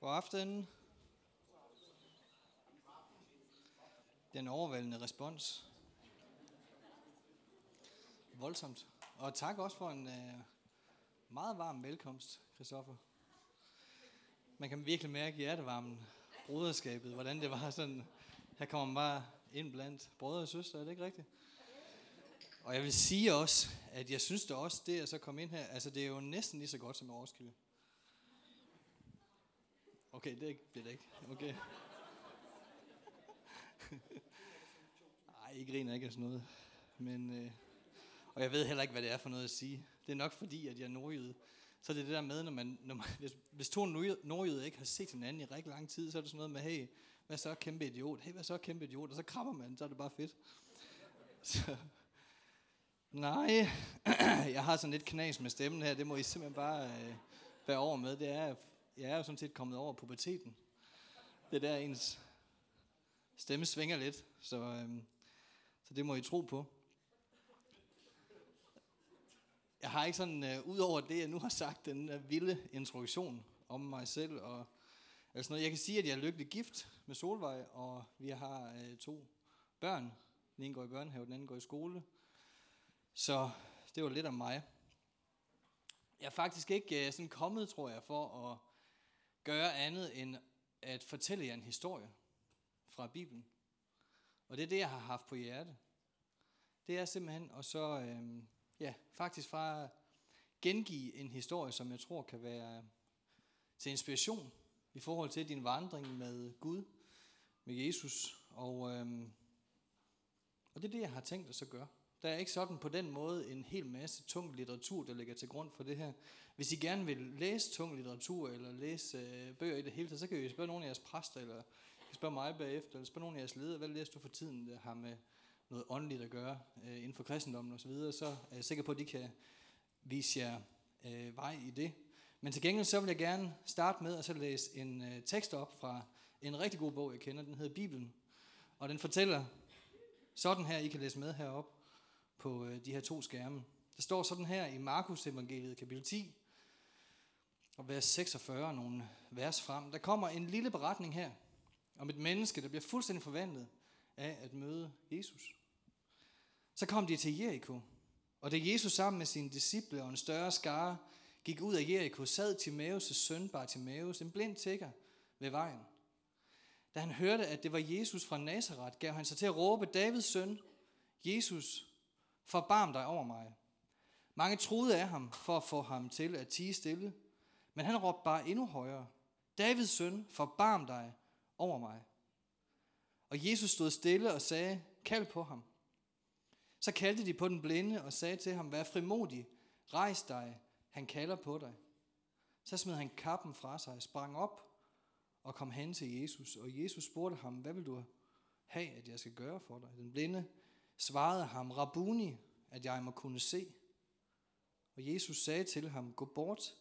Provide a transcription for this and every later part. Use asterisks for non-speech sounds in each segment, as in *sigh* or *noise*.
God aften. Den overvældende respons. Voldsomt. Og tak også for en øh, meget varm velkomst, Christoffer. Man kan virkelig mærke hjertevarmen, broderskabet, hvordan det var sådan. Her kommer man bare ind blandt brødre og søstre, er det ikke rigtigt? Og jeg vil sige også, at jeg synes det også, det at så komme ind her, altså det er jo næsten lige så godt som Roskilde. Okay, det bliver det ikke. Okay. Ej, I griner ikke af sådan noget. Men, øh, og jeg ved heller ikke, hvad det er for noget at sige. Det er nok fordi, at jeg er nordjyde. Så det er det det der med, når man, når man hvis, hvis to nordjyde ikke har set hinanden i rigtig lang tid, så er det sådan noget med, hey, hvad så kæmpe idiot? Hey, hvad så kæmpe idiot? Og så krabber man, så er det bare fedt. Så, nej, *clears throat* jeg har sådan lidt knas med stemmen her. Det må I simpelthen bare øh, være over med. Det er, jeg er jo sådan set kommet over puberteten. Det er der ens stemme svinger lidt, så, øhm, så det må I tro på. Jeg har ikke sådan, øh, ud over det, jeg nu har sagt, den vilde introduktion om mig selv. Og, altså noget. Jeg kan sige, at jeg er lykkelig gift med Solvej, og vi har øh, to børn. Den ene går i børnehave, den anden går i skole. Så det var lidt om mig. Jeg er faktisk ikke øh, sådan kommet, tror jeg, for at gøre andet end at fortælle jer en historie fra Bibelen. Og det er det, jeg har haft på hjerte. Det er simpelthen at så, øh, ja, faktisk fra gengive en historie, som jeg tror kan være til inspiration i forhold til din vandring med Gud, med Jesus. Og, øh, og det er det, jeg har tænkt at så gøre. Der er ikke sådan på den måde en hel masse tung litteratur, der ligger til grund for det her. Hvis I gerne vil læse tung litteratur, eller læse øh, bøger i det hele taget, så kan I spørge nogle af jeres præster, eller I spørge mig bagefter, eller spørge nogle af jeres ledere, hvad læser du for tiden, der har med noget åndeligt at gøre øh, inden for kristendommen osv., så, videre, så er jeg sikker på, at de kan vise jer øh, vej i det. Men til gengæld så vil jeg gerne starte med at så læse en øh, tekst op fra en rigtig god bog, jeg kender. Den hedder Bibelen. Og den fortæller sådan her, I kan læse med herop på øh, de her to skærme. Der står sådan her i Markus evangeliet kapitel 10, og vers 46, nogle vers frem. Der kommer en lille beretning her om et menneske, der bliver fuldstændig forvandlet af at møde Jesus. Så kom de til Jericho, og da Jesus sammen med sine disciple og en større skare gik ud af Jericho, sad Timaeus' søn Bartimaeus, en blind tigger, ved vejen. Da han hørte, at det var Jesus fra Nazareth, gav han sig til at råbe, Davids søn, Jesus, forbarm dig over mig. Mange troede af ham for at få ham til at tige stille, men han råbte bare endnu højere, Davids søn, forbarm dig over mig. Og Jesus stod stille og sagde, kald på ham. Så kaldte de på den blinde og sagde til ham, vær frimodig, rejs dig, han kalder på dig. Så smed han kappen fra sig, sprang op og kom hen til Jesus. Og Jesus spurgte ham, hvad vil du have, at jeg skal gøre for dig? Den blinde svarede ham, Rabuni, at jeg må kunne se. Og Jesus sagde til ham, gå bort,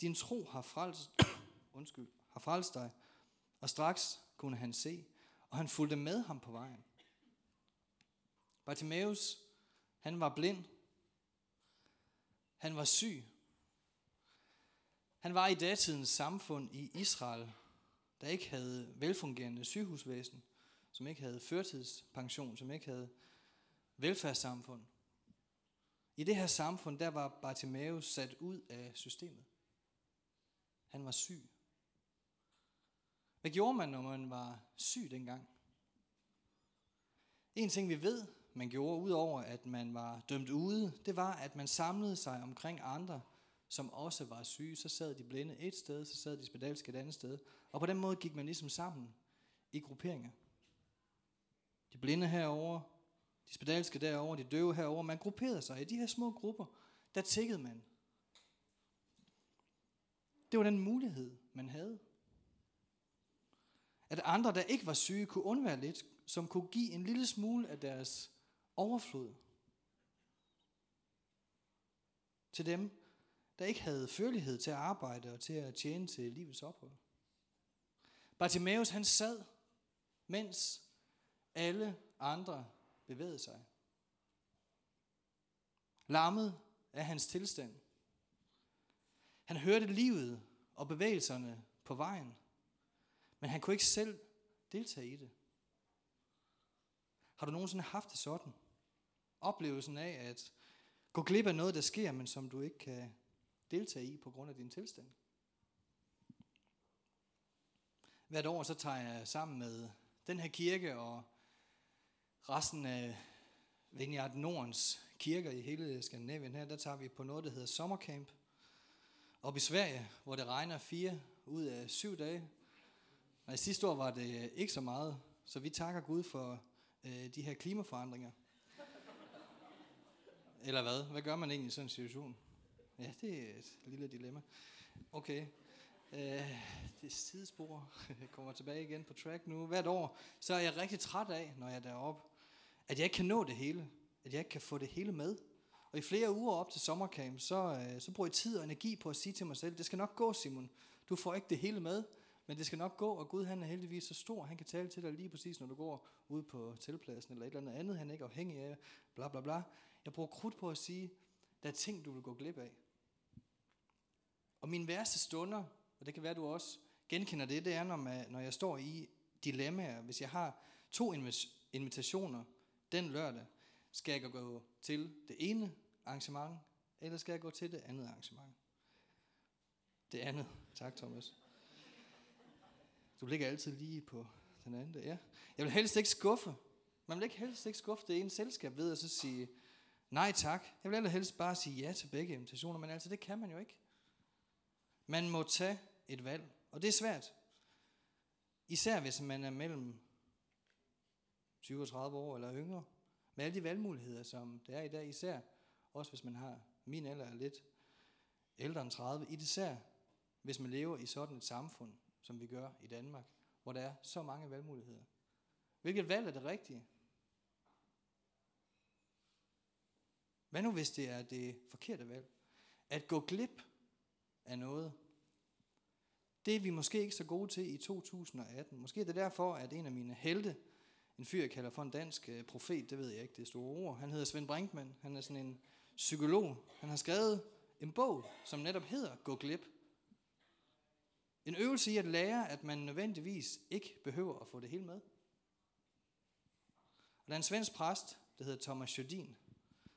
din tro har frelst, *coughs* undskyld, har frelst dig. Og straks kunne han se, og han fulgte med ham på vejen. Bartimaeus, han var blind. Han var syg. Han var i datidens samfund i Israel, der ikke havde velfungerende sygehusvæsen, som ikke havde førtidspension, som ikke havde velfærdssamfund. I det her samfund, der var Bartimaeus sat ud af systemet. Han var syg. Hvad gjorde man, når man var syg dengang? En ting vi ved, man gjorde, udover at man var dømt ude, det var, at man samlede sig omkring andre, som også var syge. Så sad de blinde et sted, så sad de spedalske et andet sted. Og på den måde gik man ligesom sammen i grupperinger. De blinde herover, de spedalske derover, de døve herover. Man grupperede sig i de her små grupper. Der tikkede man. Det var den mulighed, man havde. At andre, der ikke var syge, kunne undvære lidt, som kunne give en lille smule af deres overflod til dem, der ikke havde førlighed til at arbejde og til at tjene til livets ophold. Bartimaeus han sad, mens alle andre bevægede sig. Lammet af hans tilstand. Han hørte livet og bevægelserne på vejen. Men han kunne ikke selv deltage i det. Har du nogensinde haft det sådan? Oplevelsen af at gå glip af noget, der sker, men som du ikke kan deltage i på grund af din tilstand. Hvert år så tager jeg sammen med den her kirke og resten af Vineyard Nordens kirker i hele Skandinavien her, der tager vi på noget, der hedder sommercamp. Op i Sverige, hvor det regner fire ud af syv dage. Og i sidste år var det ikke så meget, så vi takker Gud for øh, de her klimaforandringer. Eller hvad? Hvad gør man egentlig i sådan en situation? Ja, det er et lille dilemma. Okay. Øh, det er sidespor. Jeg *laughs* kommer tilbage igen på track nu. Hvert år, så er jeg rigtig træt af, når jeg er deroppe, at jeg ikke kan nå det hele. At jeg ikke kan få det hele med. Og i flere uger op til sommercamp, så, øh, så bruger jeg tid og energi på at sige til mig selv, det skal nok gå, Simon. Du får ikke det hele med, men det skal nok gå, og Gud han er heldigvis så stor, han kan tale til dig lige præcis, når du går ud på teltpladsen, eller et eller andet andet, han er ikke afhængig af, bla bla bla. Jeg bruger krudt på at sige, der er ting, du vil gå glip af. Og mine værste stunder, og det kan være, du også genkender det, det er, når, man, når jeg står i dilemmaer. Hvis jeg har to invitationer den lørdag, skal jeg gå til det ene arrangement, eller skal jeg gå til det andet arrangement? Det andet. Tak, Thomas. Du ligger altid lige på den anden. Ja. Jeg vil helst ikke skuffe. Man vil ikke helst ikke skuffe det ene selskab ved at så sige, nej tak. Jeg vil helst bare sige ja til begge invitationer, men altså det kan man jo ikke. Man må tage et valg, og det er svært. Især hvis man er mellem 20 og 30 år eller yngre, med alle de valgmuligheder, som der er i dag, især også hvis man har min alder er lidt ældre end 30, i det især hvis man lever i sådan et samfund, som vi gør i Danmark, hvor der er så mange valgmuligheder. Hvilket valg er det rigtige? Hvad nu hvis det er det forkerte valg? At gå glip af noget, det er vi måske ikke så gode til i 2018. Måske er det derfor, at en af mine helte, en fyr, jeg kalder for en dansk øh, profet, det ved jeg ikke, det er store ord, han hedder Svend Brinkmann, han er sådan en psykolog. Han har skrevet en bog, som netop hedder Gå glip. En øvelse i at lære, at man nødvendigvis ikke behøver at få det hele med. Og der er en svensk præst, der hedder Thomas Jodin,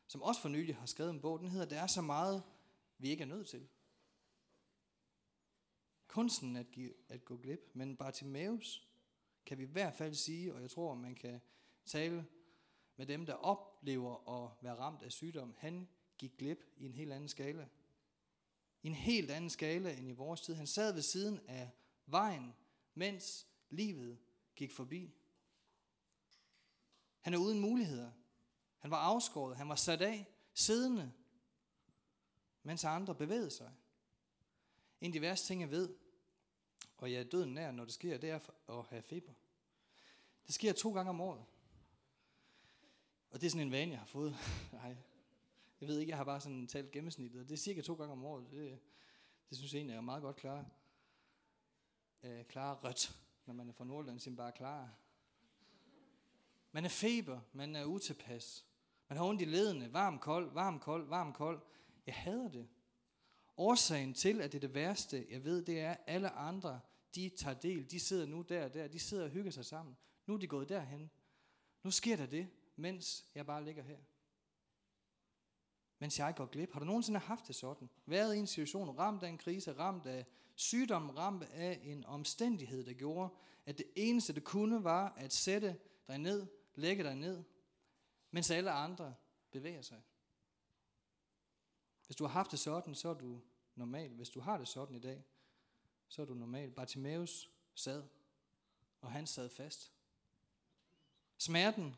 som også for nylig har skrevet en bog, den hedder, Der er så meget, vi ikke er nødt til. Kunsten at, give, at gå glip, men Bartimaeus kan vi i hvert fald sige, og jeg tror, man kan tale med dem, der oplever at være ramt af sygdom, han gik glip i en helt anden skala i en helt anden skala end i vores tid. Han sad ved siden af vejen, mens livet gik forbi. Han er uden muligheder. Han var afskåret, han var sat af, siddende, mens andre bevægede sig. En af de værste ting, jeg ved, og jeg er døden nær, når det sker, det er at have feber. Det sker to gange om året. Og det er sådan en vane, jeg har fået. *laughs* Nej, jeg ved ikke, jeg har bare sådan talt gennemsnittet, det er cirka to gange om året. Det, det synes jeg egentlig er meget godt klar. Øh, klar rødt, når man er fra Nordland, så bare klar. Man er feber, man er utilpas. Man har ondt i ledene, varm, kold, varm, kold, varm, kold. Jeg hader det. Årsagen til, at det er det værste, jeg ved, det er, at alle andre, de tager del, de sidder nu der og der, de sidder og hygger sig sammen. Nu er de gået derhen. Nu sker der det, mens jeg bare ligger her mens jeg går glip. Har du nogensinde haft det sådan? Været i en situation, ramt af en krise, ramt af sygdom, ramt af en omstændighed, der gjorde, at det eneste, det kunne, var at sætte dig ned, lægge dig ned, mens alle andre bevæger sig. Hvis du har haft det sådan, så er du normal. Hvis du har det sådan i dag, så er du normal. Bartimaeus sad, og han sad fast. Smerten,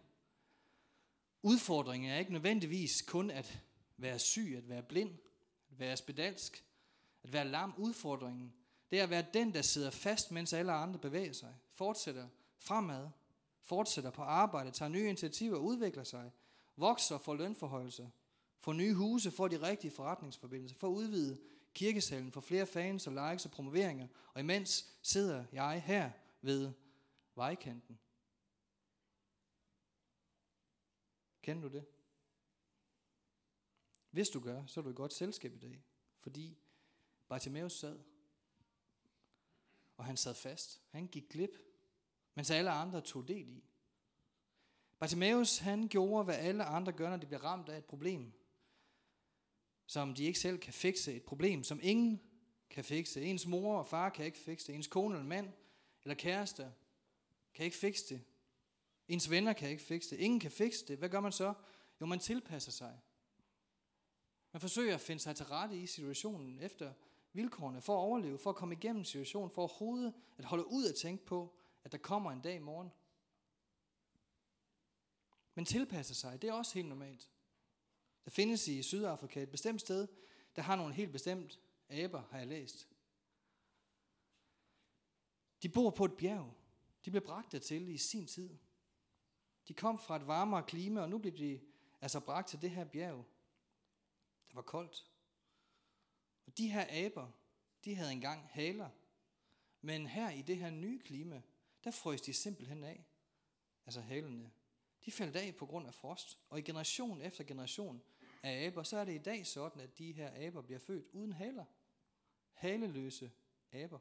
udfordringen er ikke nødvendigvis kun at være syg, at være blind, at være spedalsk, at være lam. Udfordringen, det er at være den, der sidder fast, mens alle andre bevæger sig, fortsætter fremad, fortsætter på arbejde, tager nye initiativer, udvikler sig, vokser, får lønforhøjelser, får nye huse, får de rigtige forretningsforbindelser, får udvidet kirkesalen, får flere fans og likes og promoveringer, og imens sidder jeg her ved vejkanten. Kender du det? Hvis du gør, så er du i godt selskab i dag, fordi Bartimaeus sad. og han sad fast. Han gik glip, mens alle andre tog del i. Bartimaeus, han gjorde, hvad alle andre gør, når de bliver ramt af et problem, som de ikke selv kan fikse. Et problem, som ingen kan fikse. Ens mor og far kan ikke fikse det. Ens kone eller mand eller kæreste kan ikke fikse det. Ens venner kan ikke fikse det. Ingen kan fikse det. Hvad gør man så? Jo, man tilpasser sig. Man forsøger at finde sig til rette i situationen efter vilkårene, for at overleve, for at komme igennem situationen, for overhovedet at holde ud at tænke på, at der kommer en dag i morgen. Men tilpasser sig, det er også helt normalt. Der findes i Sydafrika et bestemt sted, der har nogle helt bestemt aber, har jeg læst. De bor på et bjerg. De blev bragt dertil i sin tid. De kom fra et varmere klima, og nu blev de altså bragt til det her bjerg. Det var koldt. Og de her aber, de havde engang haler. Men her i det her nye klima, der frøs de simpelthen af. Altså halerne de faldt af på grund af frost. Og i generation efter generation af aber, så er det i dag sådan, at de her aber bliver født uden haler. Haleløse aber.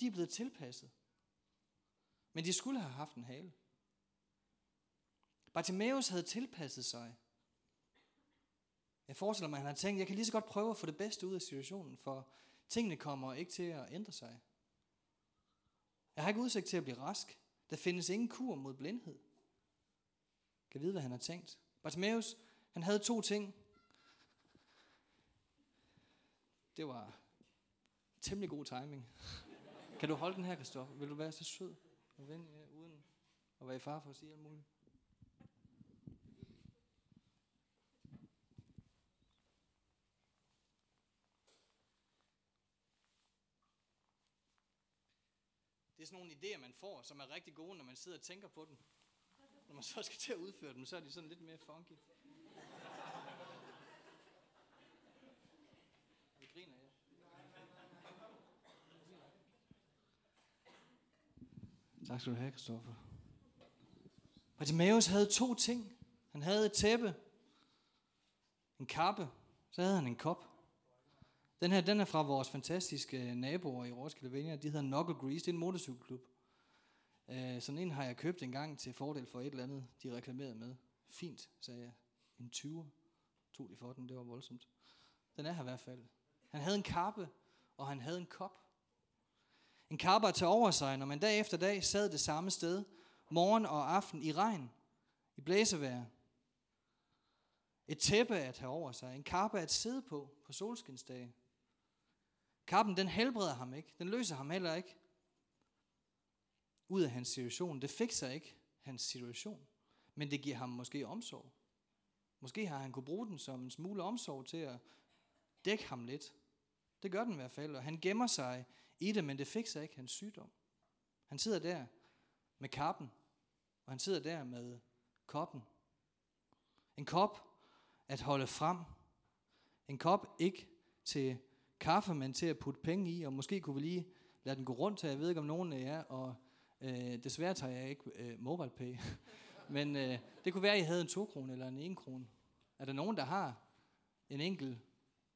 De er blevet tilpasset. Men de skulle have haft en hale. Bartimaeus havde tilpasset sig. Jeg forestiller mig, at han har tænkt, jeg kan lige så godt prøve at få det bedste ud af situationen, for tingene kommer ikke til at ændre sig. Jeg har ikke udsigt til at blive rask. Der findes ingen kur mod blindhed. Kan vide, hvad han har tænkt. Bartimaeus, han havde to ting. Det var temmelig god timing. Kan du holde den her, Kristoffer? Vil du være så sød og vende ja, uden at være i far for at sige alt muligt? Det er sådan nogle idéer, man får, som er rigtig gode, når man sidder og tænker på dem. Når man så skal til at udføre dem, så er de sådan lidt mere funky. Vi griner, ja. Tak skal du have, Kristoffer. Bartimaeus havde to ting. Han havde et tæppe, en kappe, så havde han en kop. Den her, den er fra vores fantastiske naboer i Roskilde Vineyard. De hedder Knuckle Grease. Det er en motorcykelklub. Øh, sådan en har jeg købt en gang til fordel for et eller andet, de reklamerede med. Fint, sagde jeg. En 20'er tog de for den, det var voldsomt. Den er her i hvert fald. Han havde en kappe, og han havde en kop. En kappe at tage over sig, når man dag efter dag sad det samme sted, morgen og aften i regn, i blæsevejr. Et tæppe at have over sig, en kappe at sidde på på solskinsdage. Kappen, den helbreder ham ikke, den løser ham heller ikke ud af hans situation. Det fikser ikke hans situation, men det giver ham måske omsorg. Måske har han kunne bruge den som en smule omsorg til at dække ham lidt. Det gør den i hvert fald, og han gemmer sig i det, men det fikser ikke hans sygdom. Han sidder der med kappen, og han sidder der med koppen. En kop at holde frem. En kop ikke til kaffe, men til at putte penge i, og måske kunne vi lige lade den gå rundt her. Jeg ved ikke, om nogen af jer, og øh, desværre tager jeg ikke øh, MobilePay. *laughs* men øh, det kunne være, at I havde en 2 krone eller en 1 krone. Er der nogen, der har en enkelt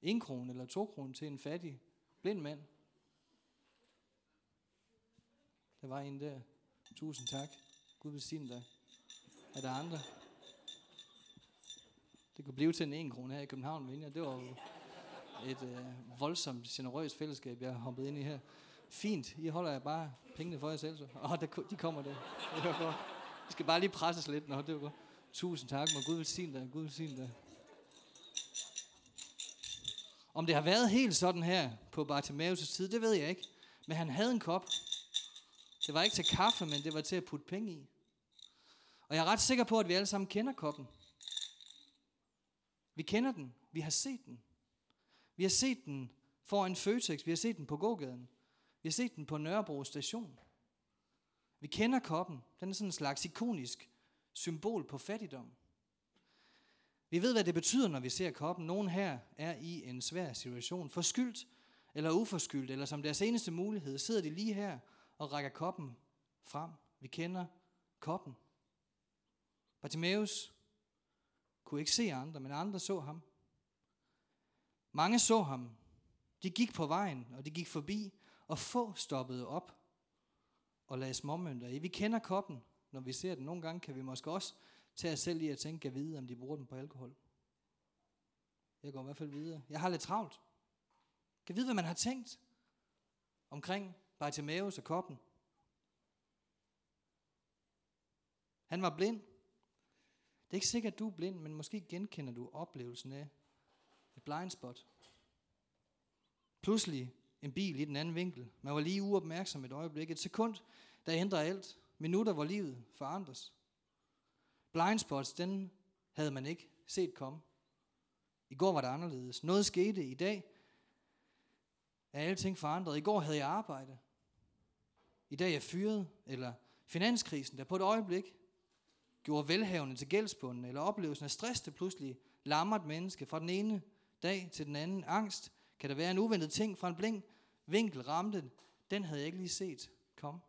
1 krone eller 2 krone til en fattig blind mand? Der var en der. Tusind tak. Gud velsigne dig. Er der andre? Det kunne blive til en 1 krone her i København. Men det var et øh, voldsomt generøst fællesskab, jeg har hoppet ind i her. Fint, I holder jeg bare pengene for jer selv. Så. Åh, der, de kommer der. Det var godt. I skal bare lige presses lidt. Nå, det var godt. Tusind tak, må Gud velsigne dig. Gud velsigne dig. Om det har været helt sådan her på Bartimaeus' tid, det ved jeg ikke. Men han havde en kop. Det var ikke til kaffe, men det var til at putte penge i. Og jeg er ret sikker på, at vi alle sammen kender koppen. Vi kender den. Vi har set den. Vi har set den foran Føtex. Vi har set den på gågaden. Vi har set den på Nørrebro station. Vi kender koppen. Den er sådan en slags ikonisk symbol på fattigdom. Vi ved, hvad det betyder, når vi ser koppen. Nogen her er i en svær situation. Forskyldt eller uforskyldt, eller som deres eneste mulighed, sidder de lige her og rækker koppen frem. Vi kender koppen. Bartimaeus kunne ikke se andre, men andre så ham. Mange så ham. De gik på vejen, og de gik forbi, at få stoppet op og lade småmønter i. Vi kender koppen, når vi ser den. Nogle gange kan vi måske også tage os selv i at tænke, at vide, om de bruger den på alkohol. Jeg går i hvert fald videre. Jeg har lidt travlt. Kan vide, hvad man har tænkt omkring Bartimaeus og koppen. Han var blind. Det er ikke sikkert, at du er blind, men måske genkender du oplevelsen af et blind spot. Pludselig en bil i den anden vinkel. Man var lige uopmærksom et øjeblik. Et sekund, der ændrer alt. Minutter, hvor livet forandres. Blindspots, den havde man ikke set komme. I går var det anderledes. Noget skete i dag. Er alting forandret. I går havde jeg arbejde. I dag er jeg fyret. Eller finanskrisen, der på et øjeblik gjorde velhavende til gældsbunden. Eller oplevelsen af stress, der pludselig lammer et menneske fra den ene dag til den anden. Angst. Kan der være en uventet ting fra en blink vinkel ramte? Den havde jeg ikke lige set komme.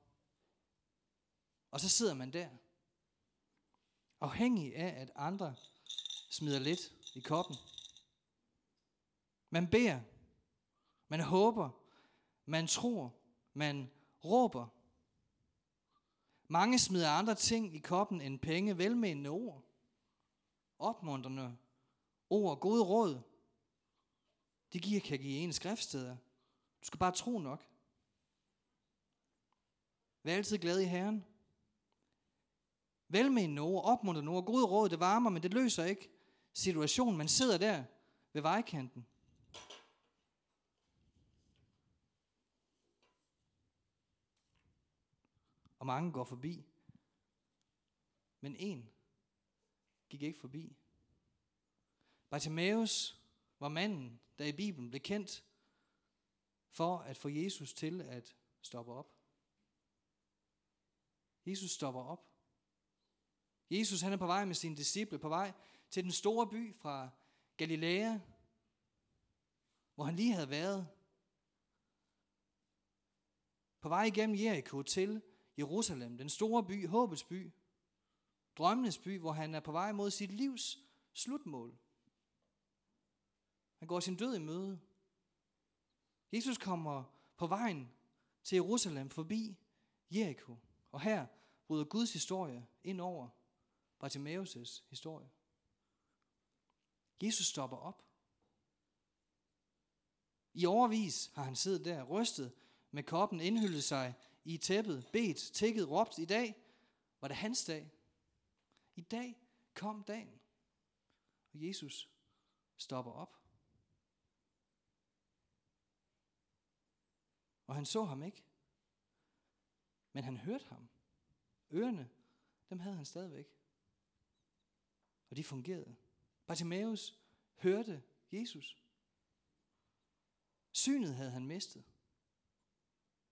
Og så sidder man der. Afhængig af, at andre smider lidt i koppen. Man beder, man håber, man tror, man råber. Mange smider andre ting i koppen end penge, velmenende ord, opmuntrende ord, gode råd. Det giver, kan give en skriftsteder. Du skal bare tro nok. Vær altid glad i Herren. Velmenende Noah, opmuntrende Noah. gode råd, det varmer, men det løser ikke situationen. Man sidder der ved vejkanten. og mange går forbi. Men en gik ikke forbi. Bartimaeus var manden, der i Bibelen blev kendt for at få Jesus til at stoppe op. Jesus stopper op. Jesus han er på vej med sine disciple, på vej til den store by fra Galilea, hvor han lige havde været. På vej igennem Jericho til Jerusalem, den store by, håbets by, drømmenes by, hvor han er på vej mod sit livs slutmål. Han går sin død i møde. Jesus kommer på vejen til Jerusalem forbi Jericho. Og her bryder Guds historie ind over Bartimaeus' historie. Jesus stopper op. I overvis har han siddet der, rystet med koppen, indhyllet sig i tæppet, bedt, tækket, råbt. I dag var det hans dag. I dag kom dagen. Og Jesus stopper op. Og han så ham ikke. Men han hørte ham. Ørerne, dem havde han stadigvæk. Og de fungerede. Bartimaeus hørte Jesus. Synet havde han mistet.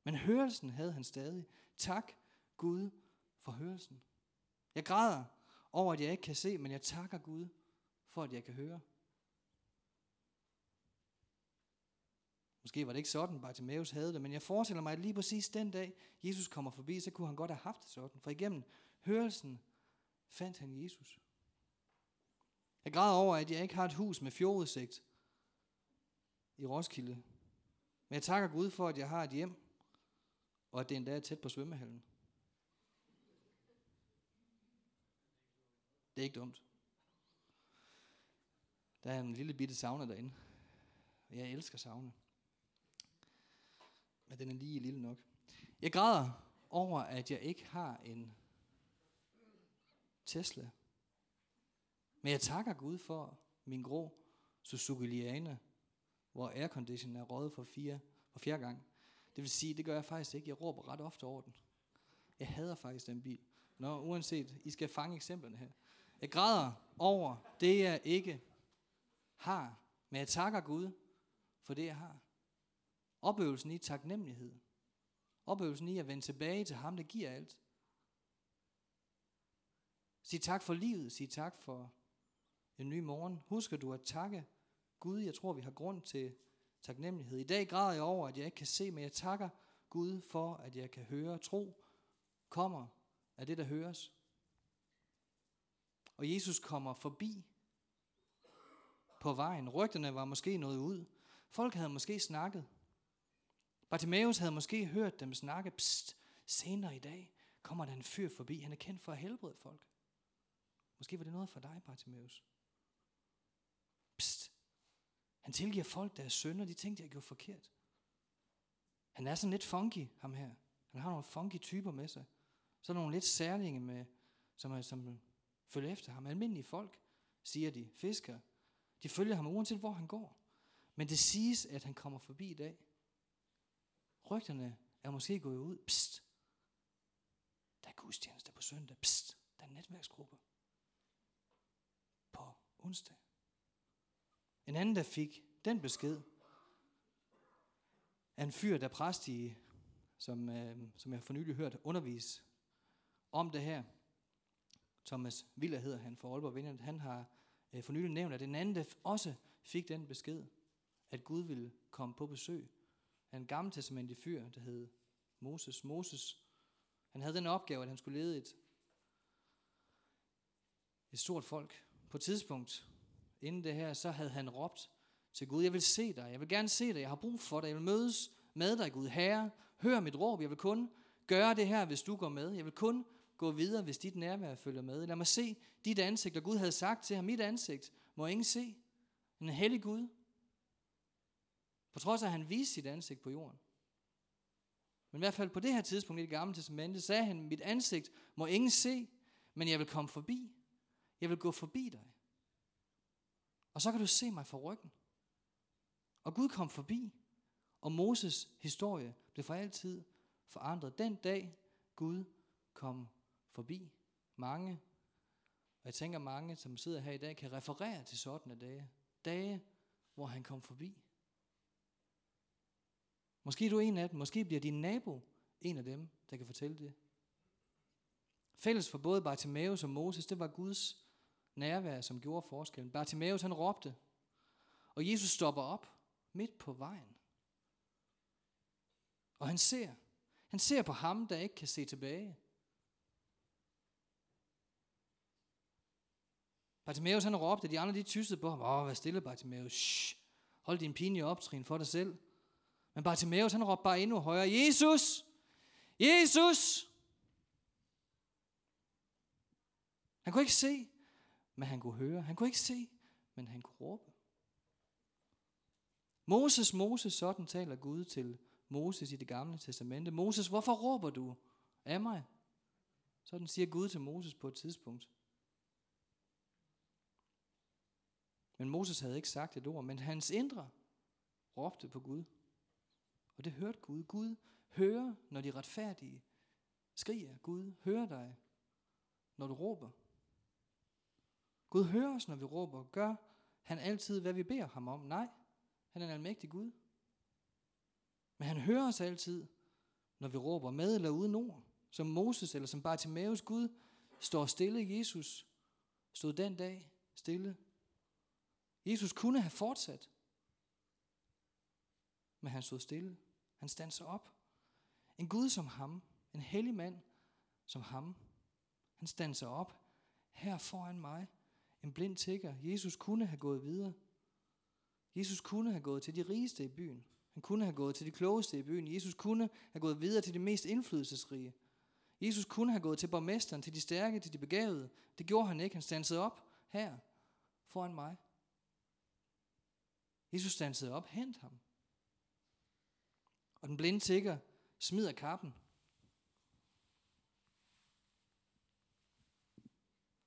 Men hørelsen havde han stadig. Tak Gud for hørelsen. Jeg græder over, at jeg ikke kan se, men jeg takker Gud for, at jeg kan høre. Måske var det ikke sådan, Bartimaeus havde det, men jeg forestiller mig, at lige præcis den dag, Jesus kommer forbi, så kunne han godt have haft det sådan. For igennem hørelsen fandt han Jesus. Jeg græder over, at jeg ikke har et hus med fjordudsigt i Roskilde. Men jeg takker Gud for, at jeg har et hjem, og at det endda er tæt på svømmehallen. Det er ikke dumt. Der er en lille bitte sauna derinde. Jeg elsker sauna at den er lige lille nok. Jeg græder over, at jeg ikke har en Tesla. Men jeg takker Gud for min grå Suzuki Liana, hvor aircondition er røget for, fire, for fjerde gang. Det vil sige, det gør jeg faktisk ikke. Jeg råber ret ofte over den. Jeg hader faktisk den bil. Nå, uanset, I skal fange eksemplerne her. Jeg græder over det, jeg ikke har. Men jeg takker Gud for det, jeg har. Opøvelsen i taknemmelighed. Opøvelsen i at vende tilbage til ham, der giver alt. Sig tak for livet. Sig tak for en ny morgen. Husker du at takke Gud? Jeg tror, vi har grund til taknemmelighed. I dag græder jeg over, at jeg ikke kan se, men jeg takker Gud for, at jeg kan høre. Tro kommer af det, der høres. Og Jesus kommer forbi på vejen. Rygterne var måske noget ud. Folk havde måske snakket. Bartimaeus havde måske hørt dem snakke, pst, senere i dag kommer der en fyr forbi, han er kendt for at helbrede folk. Måske var det noget for dig, Bartimaeus. Pst, han tilgiver folk deres sønder, de tænkte, jeg gjorde forkert. Han er sådan lidt funky, ham her. Han har nogle funky typer med sig. Så er nogle lidt særlinge, med, som, er, som følger efter ham. Almindelige folk, siger de, fiskere. De følger ham uanset hvor han går. Men det siges, at han kommer forbi i dag. Rygterne er måske gået ud. Psst. Der er gudstjeneste på søndag. Psst. Der er netværksgruppe På onsdag. En anden, der fik den besked, er en fyr, der præst i, som, øh, som jeg for nylig hørt undervise om det her. Thomas Viller hedder han for Aalborg Vindhjert. Han har øh, for nylig nævnt, at en anden, der også fik den besked, at Gud ville komme på besøg. En gammeltestamentlig fyr, der hed Moses. Moses, han havde den opgave, at han skulle lede et, et stort folk. På et tidspunkt, inden det her, så havde han råbt til Gud, jeg vil se dig, jeg vil gerne se dig, jeg har brug for dig, jeg vil mødes med dig, Gud. Herre, hør mit råb, jeg vil kun gøre det her, hvis du går med. Jeg vil kun gå videre, hvis dit nærvær følger med. Lad mig se dit ansigt, og Gud havde sagt til ham, mit ansigt må ingen se. En hellig Gud. På trods af, at han viste sit ansigt på jorden. Men i hvert fald på det her tidspunkt i det gamle testamente, sagde han, mit ansigt må ingen se, men jeg vil komme forbi. Jeg vil gå forbi dig. Og så kan du se mig fra ryggen. Og Gud kom forbi, og Moses historie blev for altid forandret. Den dag Gud kom forbi. Mange, og jeg tænker mange, som sidder her i dag, kan referere til sådanne dage. Dage, hvor han kom forbi. Måske er du en af dem, måske bliver din nabo en af dem, der kan fortælle det. Fælles for både Bartimaeus og Moses, det var Guds nærvær, som gjorde forskellen. Bartimaeus han råbte, og Jesus stopper op midt på vejen. Og han ser, han ser på ham, der ikke kan se tilbage. Bartimaeus han råbte, de andre de tyssede på ham. Åh, hvad stille Bartimaeus. Shh. Hold din pinlige optrin for dig selv. Men Bartimaeus han råbte bare endnu højere. Jesus! Jesus! Han kunne ikke se, men han kunne høre. Han kunne ikke se, men han kunne råbe. Moses, Moses, sådan taler Gud til Moses i det gamle testamente. Moses, hvorfor råber du af mig? Sådan siger Gud til Moses på et tidspunkt. Men Moses havde ikke sagt et ord, men hans indre råbte på Gud. Og det hørte Gud. Gud hører, når de retfærdige skriger. Gud hører dig, når du råber. Gud hører os, når vi råber. Gør han altid, hvad vi beder ham om? Nej, han er en almægtig Gud. Men han hører os altid, når vi råber med eller uden ord. Som Moses eller som Bartimaeus Gud står stille. Jesus stod den dag stille. Jesus kunne have fortsat, men han stod stille. Han standser op. En Gud som ham, en hellig mand som ham, han standser op her foran mig. En blind tigger. Jesus kunne have gået videre. Jesus kunne have gået til de rigeste i byen. Han kunne have gået til de klogeste i byen. Jesus kunne have gået videre til de mest indflydelsesrige. Jesus kunne have gået til borgmesteren, til de stærke, til de begavede. Det gjorde han ikke. Han stansede op her foran mig. Jesus stansede op, hent ham. Og den blinde tigger smider kappen.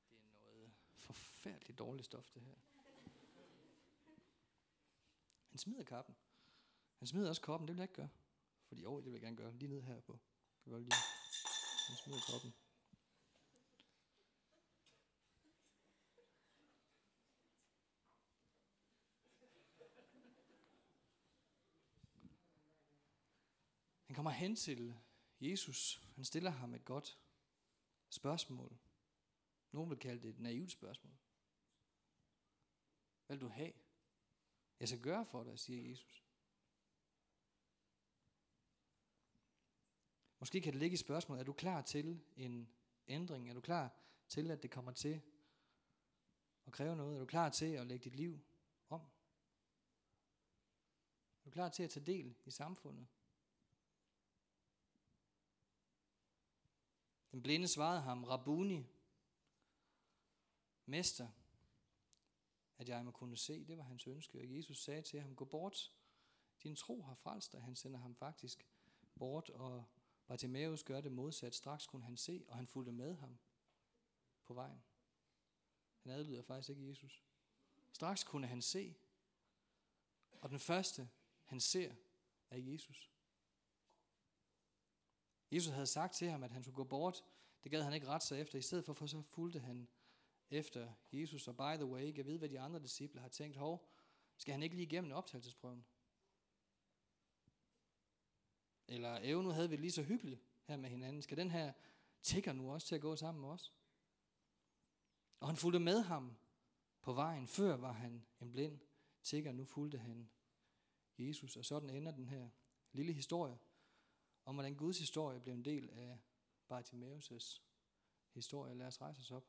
Det er noget forfærdeligt dårligt stof, det her. Han smider kappen. Han smider også koppen, det vil jeg ikke gøre. Fordi jo, det vil jeg gerne gøre. Lige ned her på. Jeg lige. Han smider koppen. Han kommer hen til Jesus. Han stiller ham et godt spørgsmål. Nogen vil kalde det et naivt spørgsmål. Hvad vil du have? Jeg skal gøre for dig, siger Jesus. Måske kan det ligge i spørgsmålet, er du klar til en ændring? Er du klar til, at det kommer til at kræve noget? Er du klar til at lægge dit liv om? Er du klar til at tage del i samfundet? Den blinde svarede ham, Rabuni, Mester, at jeg må kunne se, det var hans ønske. Og Jesus sagde til ham, gå bort, din tro har frelst dig. Han sender ham faktisk bort, og Bartimaeus gør det modsat. Straks kunne han se, og han fulgte med ham på vejen. Han adlyder faktisk ikke Jesus. Straks kunne han se, og den første, han ser, er Jesus. Jesus havde sagt til ham, at han skulle gå bort. Det gad han ikke ret sig efter. I stedet for, for så fulgte han efter Jesus. Og by the way, jeg ved, hvad de andre disciple har tænkt. Hov, skal han ikke lige igennem optagelsesprøven? Eller, æv, nu havde vi lige så hyggeligt her med hinanden. Skal den her tigger nu også til at gå sammen med os? Og han fulgte med ham på vejen. Før var han en blind tigger, nu fulgte han Jesus. Og sådan ender den her lille historie om, hvordan Guds historie blev en del af Bartimaeus' historie. Lad os rejse os op.